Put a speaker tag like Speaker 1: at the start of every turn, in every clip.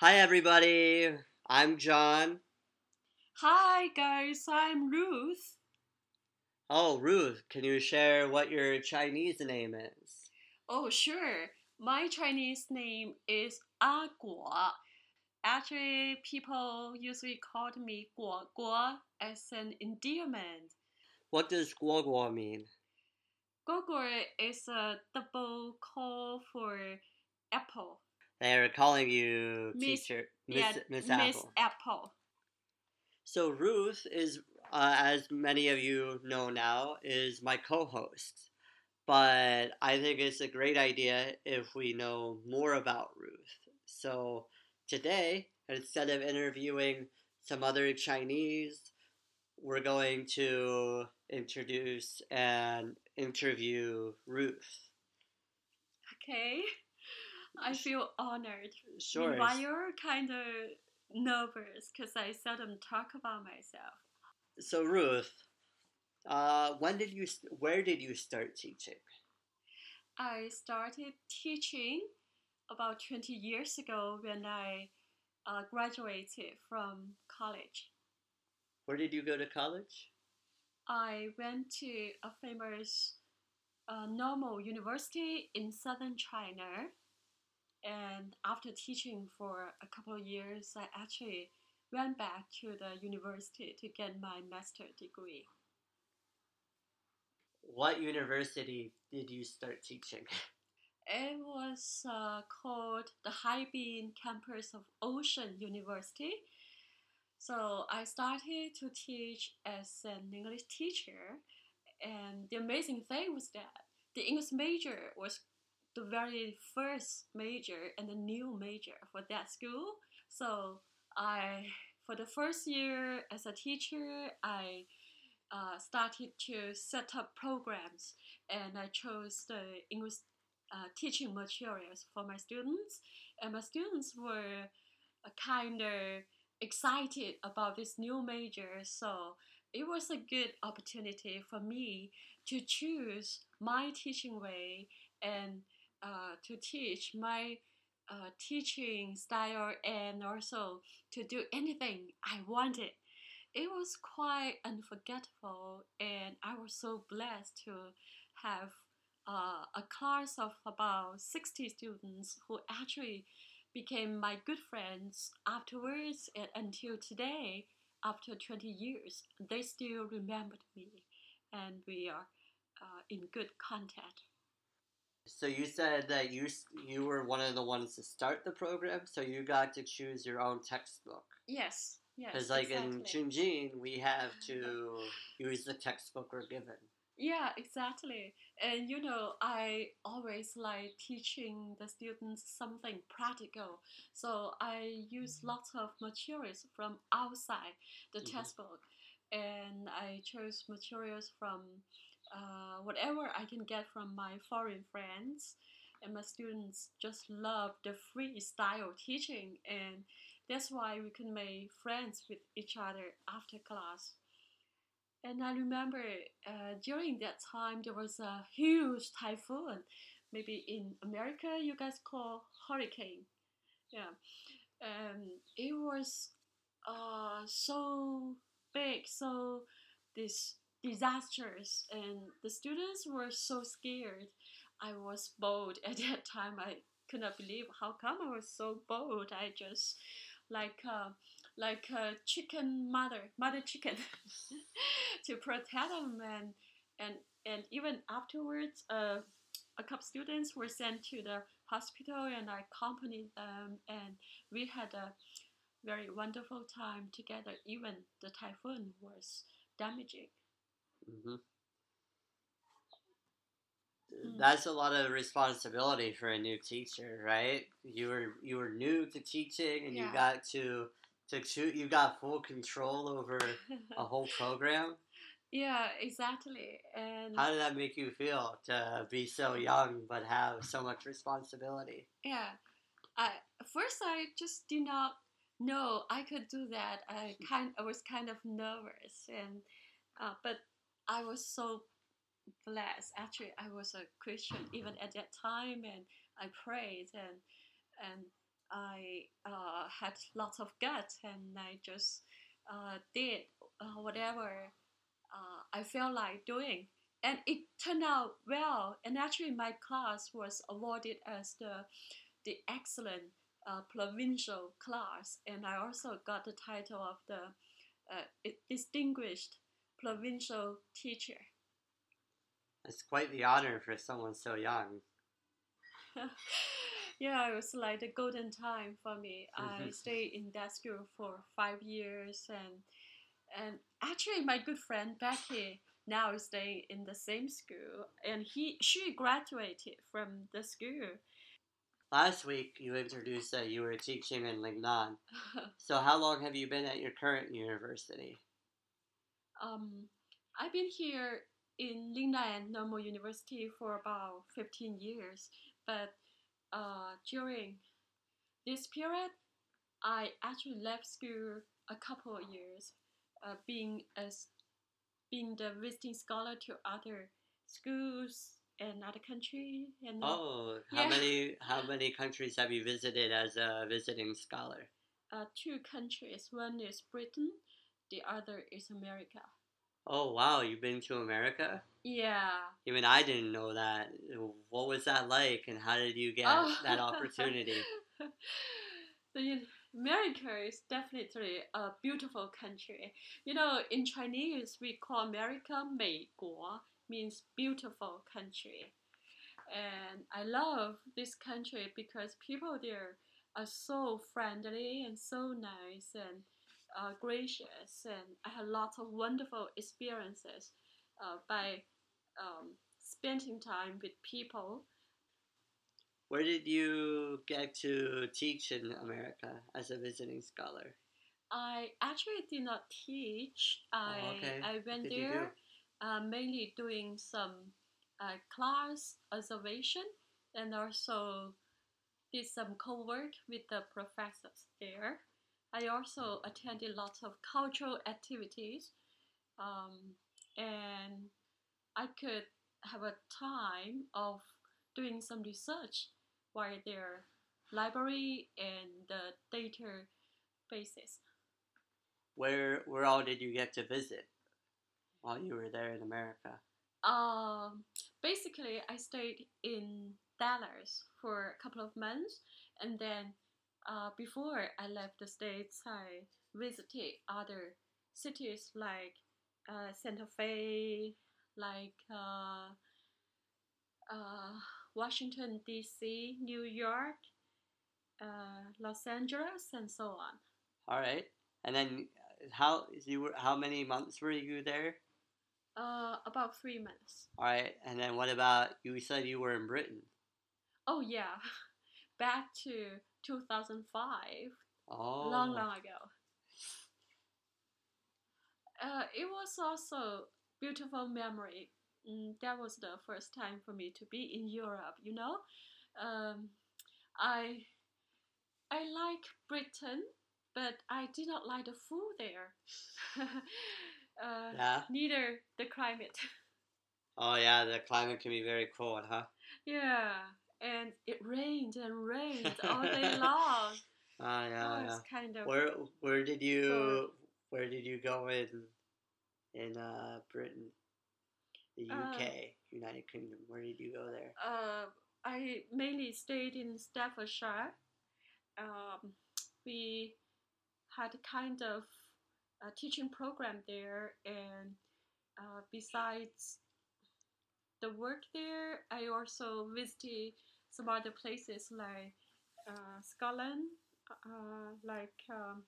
Speaker 1: Hi, everybody. I'm John.
Speaker 2: Hi guys, I'm Ruth.
Speaker 1: Oh, Ruth, can you share what your Chinese name is?
Speaker 2: Oh, sure. My Chinese name is A Guo. Actually, people usually call me Guo Guo as an endearment.
Speaker 1: What does guo guo mean?
Speaker 2: Guo Guo is a double call for apple.
Speaker 1: They're calling you
Speaker 2: Miss-
Speaker 1: teacher, Miss,
Speaker 2: yeah,
Speaker 1: Miss
Speaker 2: Miss
Speaker 1: Apple.
Speaker 2: Apple.
Speaker 1: So Ruth is, uh, as many of you know now, is my co-host. But I think it's a great idea if we know more about Ruth. So today, instead of interviewing some other Chinese, we're going to introduce and interview Ruth.
Speaker 2: Okay. I feel honored.
Speaker 1: Sure.
Speaker 2: Why you're kind of nervous because I seldom talk about myself.
Speaker 1: So Ruth, uh, when did you? Where did you start teaching?
Speaker 2: I started teaching about 20 years ago when I uh, graduated from college.
Speaker 1: Where did you go to college?
Speaker 2: I went to a famous uh, normal university in southern China. And after teaching for a couple of years, I actually went back to the university to get my master degree.
Speaker 1: What university did you start teaching?
Speaker 2: It was uh, called the Haibin campus of Ocean University. So I started to teach as an English teacher, and the amazing thing was that the English major was the very first major and the new major for that school. So I, for the first year as a teacher, I uh, started to set up programs, and I chose the English uh, teaching materials for my students, and my students were uh, kind of excited about this new major. So it was a good opportunity for me to choose my teaching way and uh, to teach my uh, teaching style and also to do anything I wanted. It was quite unforgettable, and I was so blessed to have uh, a class of about 60 students who actually became my good friends afterwards and until today after 20 years they still remembered me and we are uh, in good contact
Speaker 1: So you said that you you were one of the ones to start the program, so you got to choose your own textbook.
Speaker 2: yes yes
Speaker 1: Because like in
Speaker 2: exactly.
Speaker 1: Chunjin, we have to use the textbook we're given.
Speaker 2: Yeah, exactly. And you know, I always like teaching the students something practical. So I use lots of materials from outside the
Speaker 1: Mhm.
Speaker 2: textbook. And I chose materials from uh, whatever I can get from my foreign friends. And my students just love the freestyle teaching. And that's why we can make friends with each other after class. And I remember uh, during that time there was a huge typhoon. Maybe in America you guys call hurricane. Yeah. Um, it was uh, so big, so this disastrous, and the students were so scared. I was bold at that time. I could not believe how come I was so bold. I just like uh, like a chicken mother, mother chicken, to protect them and and and even afterwards, uh, a couple students were sent to the hospital and I accompanied them and we had a very wonderful time together. Even the typhoon was damaging.
Speaker 1: Hmm
Speaker 2: Mm.
Speaker 1: That's a lot of responsibility for a new teacher, right? You were you were new to teaching, and you got to to choose. You got full control over a whole program.
Speaker 2: yeah, exactly. And
Speaker 1: How did that make you feel to be so young but have so much responsibility?
Speaker 2: yeah, I first I just did not know I could do that. I kind I was kind of nervous and uh, but I was so blessed. Actually, I was a Christian even at that time, and I prayed and and I uh, had lots of guts and I just uh, did uh, whatever uh, I felt like doing. And it turned out well. And actually, my class was awarded as the, the excellent uh, provincial class. And I also got the title of the uh, distinguished provincial teacher.
Speaker 1: It's quite the honor for someone so young.
Speaker 2: yeah, it was like the golden time for me. I mm-hmm. stayed in that school for five years, and and actually, my good friend Becky now is staying in the same school, and he she graduated from the school.
Speaker 1: Last week, you introduced that you were teaching in Lingnan. so, how long have you been at your current university?
Speaker 2: Um, I've been here in Lingnan Normal University for about 15 years, but uh, during this period, I actually left school a couple of years, uh, being as being the visiting scholar to other schools and other countries. And
Speaker 1: oh, how yeah. many how many countries have you visited as a visiting scholar?
Speaker 2: Uh, two countries. One is Britain, the other is America.
Speaker 1: Oh wow, you've been to America?
Speaker 2: Yeah.
Speaker 1: Even I didn't know that. What was that like, and how did you get oh. that opportunity?
Speaker 2: the America is definitely a beautiful country. You know, in Chinese we call America 美国 means beautiful country. And I love this country because people there are so friendly and so nice and uh, gracious, and I had lots of wonderful experiences uh, by um, spending time with people.
Speaker 1: Where did you get to teach in America as a visiting scholar?
Speaker 2: I actually did not teach. I oh, okay. I went there uh, mainly doing some uh, class observation and also did some co-work with the professors there. I also attended lots of cultural activities, um, and I could have a time of doing some research while their library and the data bases.
Speaker 1: Where where all did you get to visit while you were there in America?
Speaker 2: Um, basically, I stayed in Dallas for a couple of months, and then uh, before I left the States, I visited other cities like uh, Santa Fe, like uh, uh Washington, D.C., New York, uh, Los Angeles, and so on.
Speaker 1: All right. And then how you were, how many months were you there?
Speaker 2: Uh, about three months.
Speaker 1: All right, and then what about you? Said you were in Britain.
Speaker 2: Oh yeah, back to 2005. Oh. Long, long ago. Uh, it was also beautiful memory. Mm, that was the first time for me to be in Europe. You know, um, I I like Britain, but I did not like the food there. uh, yeah. Neither the climate.
Speaker 1: Oh yeah, the climate can be very cold, huh?
Speaker 2: Yeah, and it rained and rained all day long.
Speaker 1: Ah, yeah, yeah. Kind of where where did you where did you go in in uh, Britain, the UK, uh, United Kingdom? Where did you go there?
Speaker 2: Uh, I mainly stayed in Staffordshire. Um, we had kind of a teaching program there, and uh, besides the work there, I also visited some other places like uh, Scotland, uh, like um,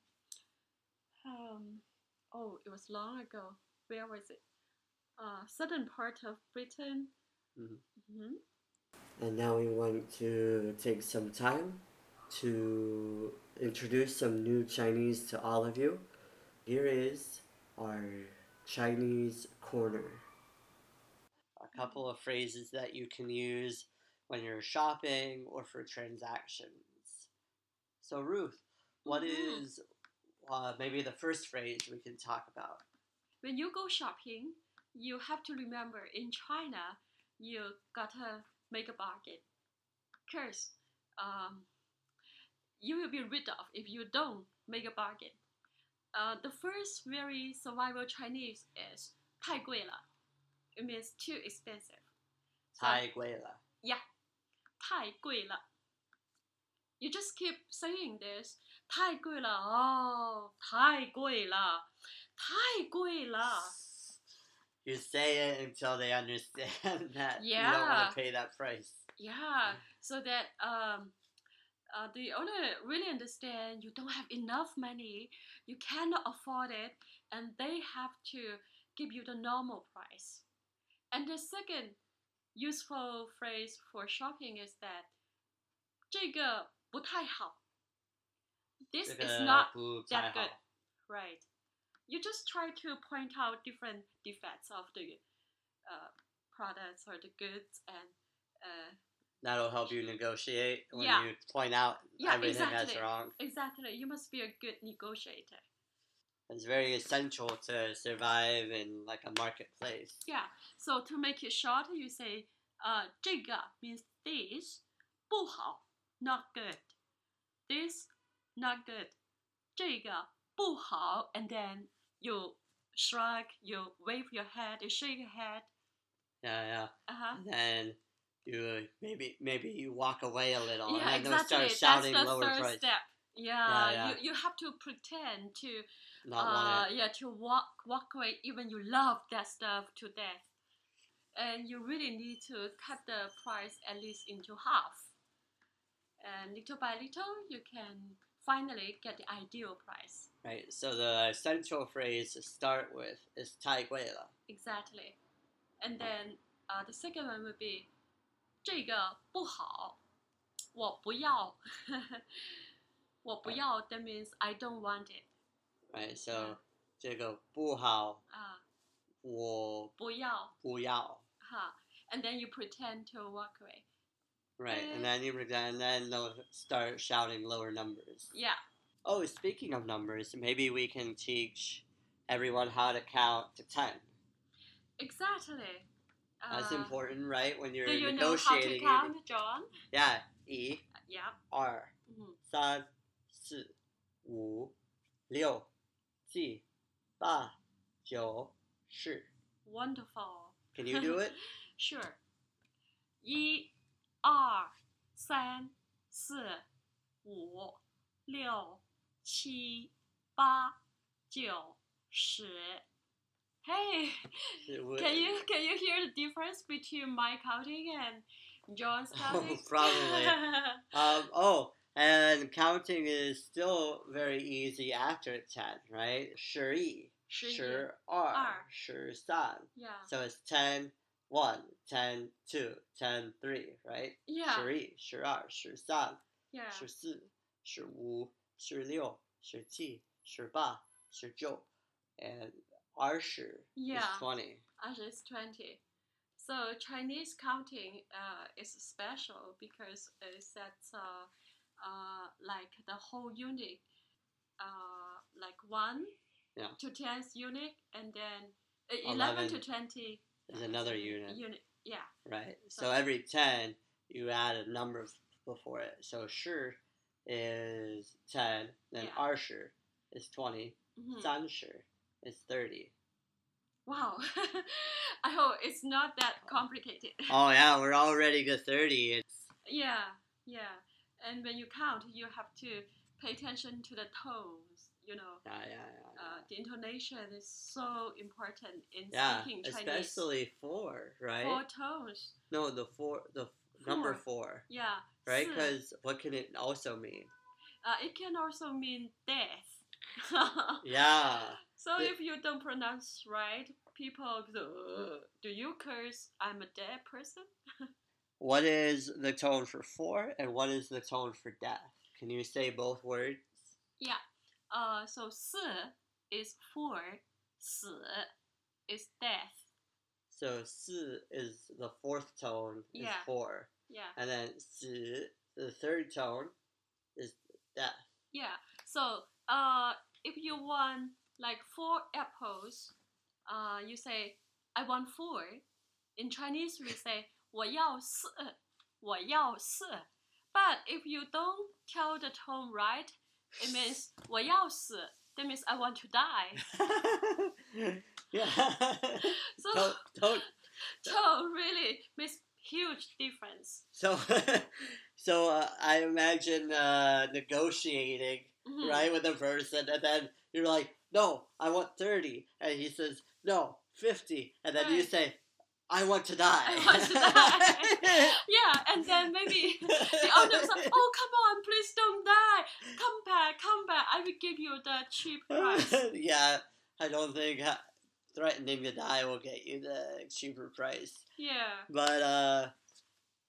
Speaker 2: um, oh, it was long ago. Where was it? Uh, southern part of Britain. Mm-hmm.
Speaker 1: Mm-hmm. And now we want to take some time to introduce some new Chinese to all of you. Here is our Chinese corner. A couple of phrases that you can use when you're shopping or for transactions. So, Ruth, what mm-hmm. is uh, maybe the first phrase we can talk about?
Speaker 2: When you go shopping, you have to remember in China, you gotta make a bargain. Because um, you will be rid of if you don't make a bargain. Uh, the first very survival Chinese is 太贵了. It means too expensive. So,
Speaker 1: 太贵了。
Speaker 2: 太贵了. You just keep saying this. 太贵了. Oh, 太贵了.太贵了.
Speaker 1: You say it until they understand that you don't
Speaker 2: Yeah.
Speaker 1: want to pay that price.
Speaker 2: Yeah, so that um, uh, the owner really understand you don't have enough money, you cannot afford it, and they have to give you the normal price. And the second useful phrase for shopping is that 这个不太好. This
Speaker 1: 这
Speaker 2: is
Speaker 1: 个
Speaker 2: not
Speaker 1: 不太
Speaker 2: that
Speaker 1: 好
Speaker 2: good. right. You just try to point out different defects of the uh, products or the goods and uh,
Speaker 1: That'll help you negotiate when
Speaker 2: Yeah.
Speaker 1: you point out
Speaker 2: Yeah,
Speaker 1: everything that's
Speaker 2: exactly.
Speaker 1: wrong.
Speaker 2: Exactly. You must be a good negotiator.
Speaker 1: It's very essential to survive in like a marketplace.
Speaker 2: Yeah. So to make it short, you say, uh, 这个 means this, 不好 not good. This not good. 这个不好 and then you shrug, you wave your head, you shake your head.
Speaker 1: Yeah, yeah.
Speaker 2: Uh-huh.
Speaker 1: And then you maybe maybe you walk away a little,
Speaker 2: yeah,
Speaker 1: and then
Speaker 2: exactly.
Speaker 1: they'll start shouting
Speaker 2: That's the
Speaker 1: lower
Speaker 2: third
Speaker 1: price.
Speaker 2: step. Yeah,
Speaker 1: Yeah, yeah.
Speaker 2: You, you have to pretend to
Speaker 1: Not
Speaker 2: uh,
Speaker 1: want it.
Speaker 2: yeah to walk walk away even you love that stuff to death and you really need to cut the price at least into half and little by little you can finally get the ideal price
Speaker 1: Right. So the essential phrase to start with is 太贵了.
Speaker 2: exactly and then uh, the second one would be 这个不好我不要 我不要 that means I don't want it
Speaker 1: Right. So
Speaker 2: Yeah.
Speaker 1: 这个不好，
Speaker 2: 啊、
Speaker 1: 我
Speaker 2: 不要
Speaker 1: 不要.
Speaker 2: huh. and then you pretend to walk away
Speaker 1: Right.
Speaker 2: Eh.
Speaker 1: And then you and then they'll start shouting lower numbers.
Speaker 2: yeah
Speaker 1: Oh, speaking of numbers, maybe we can teach everyone how to count to ten.
Speaker 2: Exactly.
Speaker 1: That's
Speaker 2: Uh,
Speaker 1: important, right? When you're
Speaker 2: Do you know how to
Speaker 1: negotiating. you-
Speaker 2: count, John?
Speaker 1: Yeah. 一、
Speaker 2: Yep.
Speaker 1: 二、
Speaker 2: Mhm.
Speaker 1: 三、 四、五、六、七、八、九、十。
Speaker 2: Wonderful.
Speaker 1: Can you do it?
Speaker 2: Sure. 一、二、三、四、五、六、七、八、九、十。Hey, can you can you hear the difference between my counting and John's counting?
Speaker 1: probably. Um, oh, and counting is still very easy after 10, right? 十一、
Speaker 2: 十一。
Speaker 1: 十二、
Speaker 2: 二。
Speaker 1: 十三。
Speaker 2: yeah.
Speaker 1: So it's 10, 1, 10, 2, 10, 3, right?
Speaker 2: Yeah.
Speaker 1: 十一、十二、十三、
Speaker 2: Yeah.
Speaker 1: 十四、十五、十六、十七、十八、十九 and 二十
Speaker 2: Yeah.
Speaker 1: is 20.
Speaker 2: Actually, it's 20. So Chinese counting uh, is special because it's at uh, uh, like the whole unit, uh, like one
Speaker 1: yeah.
Speaker 2: to ten unit, and then uh, 11, 11 to twenty
Speaker 1: is another unit.
Speaker 2: Unit, yeah.
Speaker 1: Right. So,
Speaker 2: so
Speaker 1: every ten, you add a number before it. So sure is ten, then
Speaker 2: yeah.
Speaker 1: arsher is 20 mm-hmm. zanshir is thirty.
Speaker 2: Wow, I hope it's not that oh. complicated.
Speaker 1: Oh yeah, we're already good thirty. It's
Speaker 2: yeah, yeah. And when you count, you have to pay attention to the tones. You know,
Speaker 1: yeah, yeah, yeah.
Speaker 2: uh, the intonation is so important in speaking Chinese.
Speaker 1: especially 4, right?
Speaker 2: Four tones.
Speaker 1: No, the 4, the f- number
Speaker 2: Four. Yeah.
Speaker 1: right? Because what can it also mean?
Speaker 2: uh, it can also mean death.
Speaker 1: Yeah.
Speaker 2: so
Speaker 1: The-
Speaker 2: if you don't pronounce right, people go, do you curse I'm a dead person?
Speaker 1: What is the tone for 4 and what is the tone for death? Can you say both words?
Speaker 2: Uh, so 四 is four, 死 is death.
Speaker 1: So 四 is the fourth tone is
Speaker 2: Yeah.
Speaker 1: 4.
Speaker 2: Yeah.
Speaker 1: And then 四, the third tone is death.
Speaker 2: Yeah. So, uh, if you want like four apples, uh, you say, I want four. In Chinese, we say, 我要四,我要四. But if you don't tell the tone right, it means 我要死. That means I want to die.
Speaker 1: yeah.
Speaker 2: So
Speaker 1: don't, don't.
Speaker 2: tone really makes huge difference.
Speaker 1: So, so uh, I imagine uh, negotiating
Speaker 2: Mhm.
Speaker 1: right with a person, and then you're like, "No, I want 30. and he says, "No, 50. and then you
Speaker 2: Right.
Speaker 1: say, "I want to die."
Speaker 2: I want to die. Yeah, and then maybe the owner was like, "Oh, come on, please don't die. Come back, come back. I will give you the cheap price."
Speaker 1: yeah, I don't think threatening to die will get you the cheaper price.
Speaker 2: Yeah.
Speaker 1: But uh,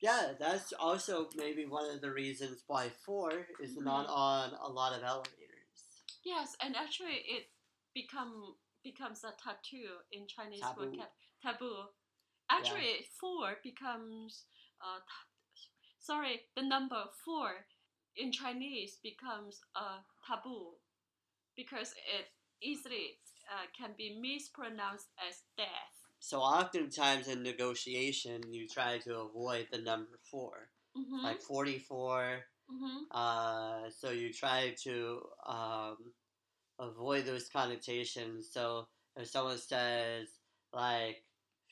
Speaker 1: yeah, that's also maybe one of the reasons why four is not
Speaker 2: Mhm.
Speaker 1: on a lot of elevators.
Speaker 2: Yes, and actually it become becomes a tattoo in Chinese
Speaker 1: Taboo.
Speaker 2: vocab taboo. Actually, four becomes uh, sorry, the number four in Chinese becomes a taboo because it easily uh, can be mispronounced as death.
Speaker 1: So oftentimes in negotiation, you try to avoid the number 4
Speaker 2: Mm-hmm.
Speaker 1: like forty-four.
Speaker 2: mm-hmm.
Speaker 1: Uh, so you try to um, avoid those connotations. So if someone says like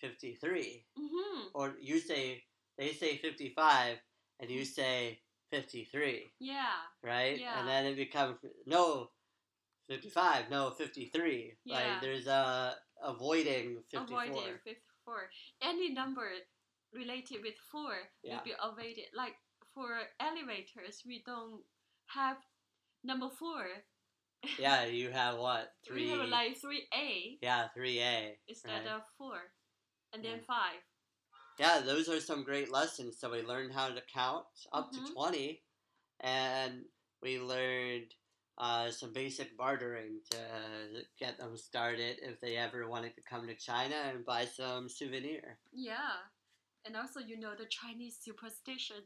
Speaker 1: fifty-three,
Speaker 2: Mm-hmm.
Speaker 1: or you say they say fifty-five, and you say fifty-three.
Speaker 2: Yeah.
Speaker 1: right?
Speaker 2: Yeah.
Speaker 1: And then it becomes no, fifty-five, no, fifty-three.
Speaker 2: Yeah.
Speaker 1: Like there's a avoiding fifty-four.
Speaker 2: Avoiding 54. Any number related with four
Speaker 1: Yeah.
Speaker 2: will be avoided. Like for elevators, we don't have number four.
Speaker 1: yeah, you have what three?
Speaker 2: We have like three A
Speaker 1: yeah, three A.
Speaker 2: instead
Speaker 1: Right.
Speaker 2: of four, and then five.
Speaker 1: Yeah, those are some great lessons. So we learned how to count up
Speaker 2: Mhm.
Speaker 1: to twenty, and we learned. Uh, some basic bartering to get them started if they ever wanted to come to China and buy some souvenir.
Speaker 2: Yeah, and also you know the Chinese superstition.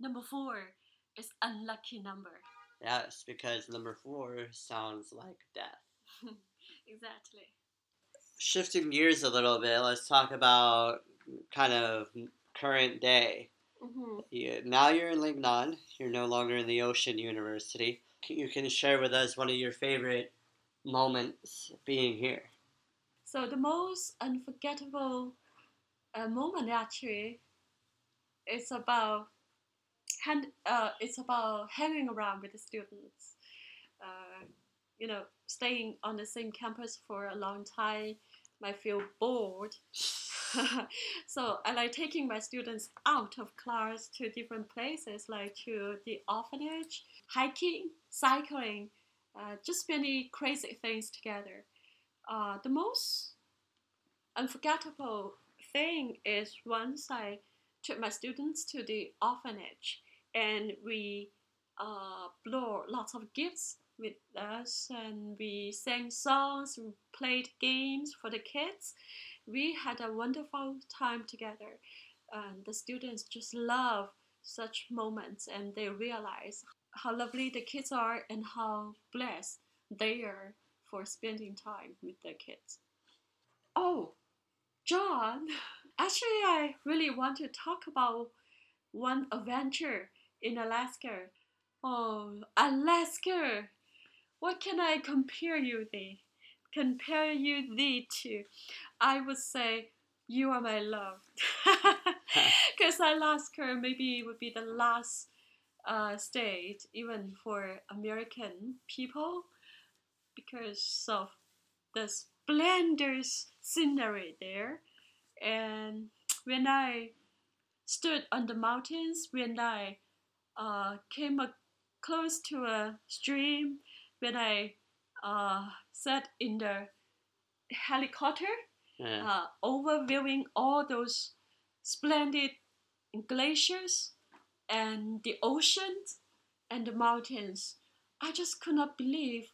Speaker 2: Number four is unlucky number.
Speaker 1: Yes, because number four sounds like death.
Speaker 2: exactly.
Speaker 1: Shifting gears a little bit, let's talk about kind of current day.
Speaker 2: Mm-hmm.
Speaker 1: You, now you're in Lingnan. You're no longer in the Ocean University. You can share with us one of your favorite moments being here.
Speaker 2: So the most unforgettable uh, moment actually is about hand, uh, it's about hanging around with the students. Uh, you know, staying on the same campus for a long time might feel bored. so I like taking my students out of class to different places, like to the orphanage, hiking, cycling, uh, just many crazy things together. Uh, the most unforgettable thing is once I took my students to the orphanage and we uh, blew lots of gifts with us and we sang songs, we played games for the kids. We had a wonderful time together. And the students just love such moments and they realize how lovely the kids are and how blessed they are for spending time with the kids. Oh, John, actually, I really want to talk about one adventure in Alaska. Oh, Alaska! What can I compare you thee? Compare you thee to? I would say you are my love. Because Alaska maybe it would be the last uh, state, even for American people, because of the splendid scenery there. And when I stood on the mountains, when I uh, came a, close to a stream, when I uh, sat in the helicopter,
Speaker 1: Yeah.
Speaker 2: uh, overviewing all those splendid glaciers and the oceans and the mountains. I just could not believe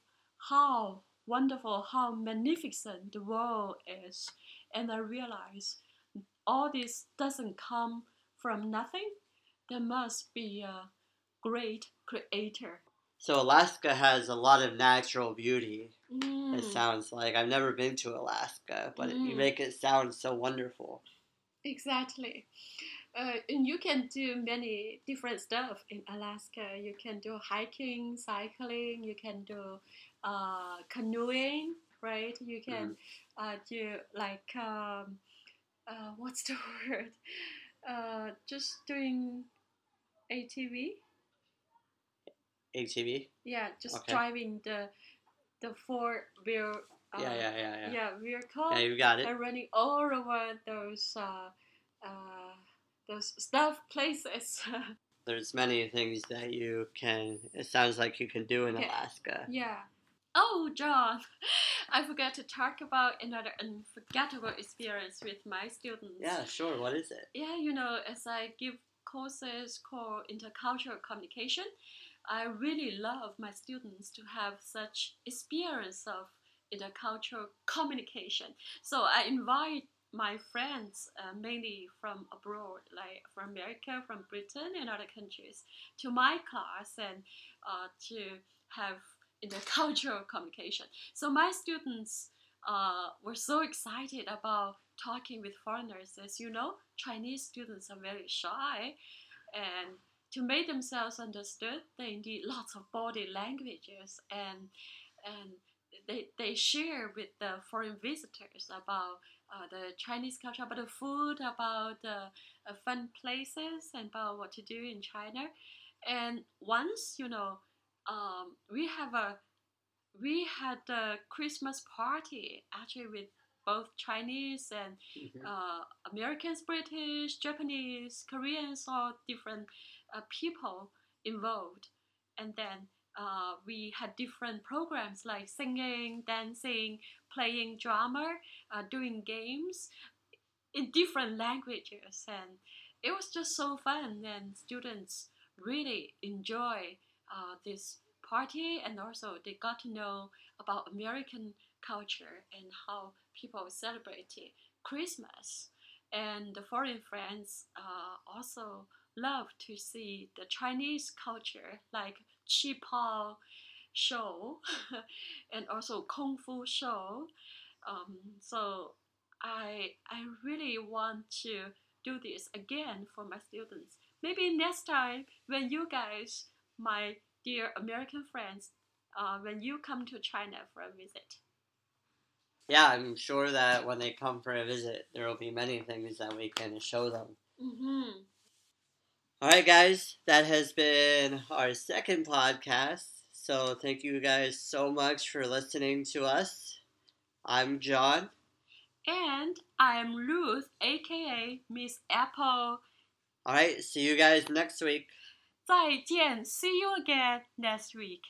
Speaker 2: how wonderful, how magnificent the world is. And I realized all this doesn't come from nothing. There must be a great creator.
Speaker 1: So Alaska has a lot of natural beauty.
Speaker 2: Mm.
Speaker 1: It sounds like I've never been to Alaska, but you
Speaker 2: Mm.
Speaker 1: make it sound so wonderful.
Speaker 2: Exactly. Uh, and you can do many different stuff in Alaska. You can do hiking, cycling. You can do uh, canoeing, right? You can uh, do like um, uh, what's the word? Uh, just doing ATV.
Speaker 1: ATV.
Speaker 2: Yeah, just
Speaker 1: Okay.
Speaker 2: driving the the four wheel. Uh,
Speaker 1: yeah, yeah, yeah, yeah.
Speaker 2: Yeah, vehicle.
Speaker 1: Yeah, you got it.
Speaker 2: and running all over those uh, uh, those stuff places.
Speaker 1: There's many things that you can. It sounds like you can do in
Speaker 2: Okay.
Speaker 1: Alaska.
Speaker 2: yeah. Oh, John, I forgot to talk about another unforgettable experience with my students.
Speaker 1: Yeah, sure. What is it?
Speaker 2: Yeah, you know, as I give courses called intercultural communication, I really love my students to have such experience of intercultural communication. So I invite my friends, uh, mainly from abroad, like from America, from Britain, and other countries, to my class and uh, to have intercultural communication. So my students uh, were so excited about talking with foreigners. As you know, Chinese students are very shy, and to make themselves understood, they need lots of body languages and and they, they share with the foreign visitors about uh, the Chinese culture, about the food, about the uh, fun places, and about what to do in China. And once, you know, um, we have a we had a Christmas party actually with both Chinese and
Speaker 1: Mhm.
Speaker 2: uh, Americans, British, Japanese, Koreans, all different uh, people involved. And then uh, we had different programs like singing, dancing, playing drama, uh, doing games in different languages. And it was just so fun, and students really enjoy uh, this party, and also they got to know about American culture and how people celebrated Christmas. And the foreign friends uh, also love to see the Chinese culture, like Qi Pao show and also Kung Fu show. Um, so I I really want to do this again for my students. Maybe next time when you guys, my dear American friends, uh, when you come to China for a visit.
Speaker 1: Yeah, I'm sure that when they come for a visit, there will be many things that we can show them.
Speaker 2: Mm-hmm.
Speaker 1: All right, guys, that has been our second podcast. So thank you guys so much for listening to us. I'm John.
Speaker 2: And I'm Ruth, aka Miss Apple.
Speaker 1: All right, see you guys next week.
Speaker 2: 再见，see you again next week.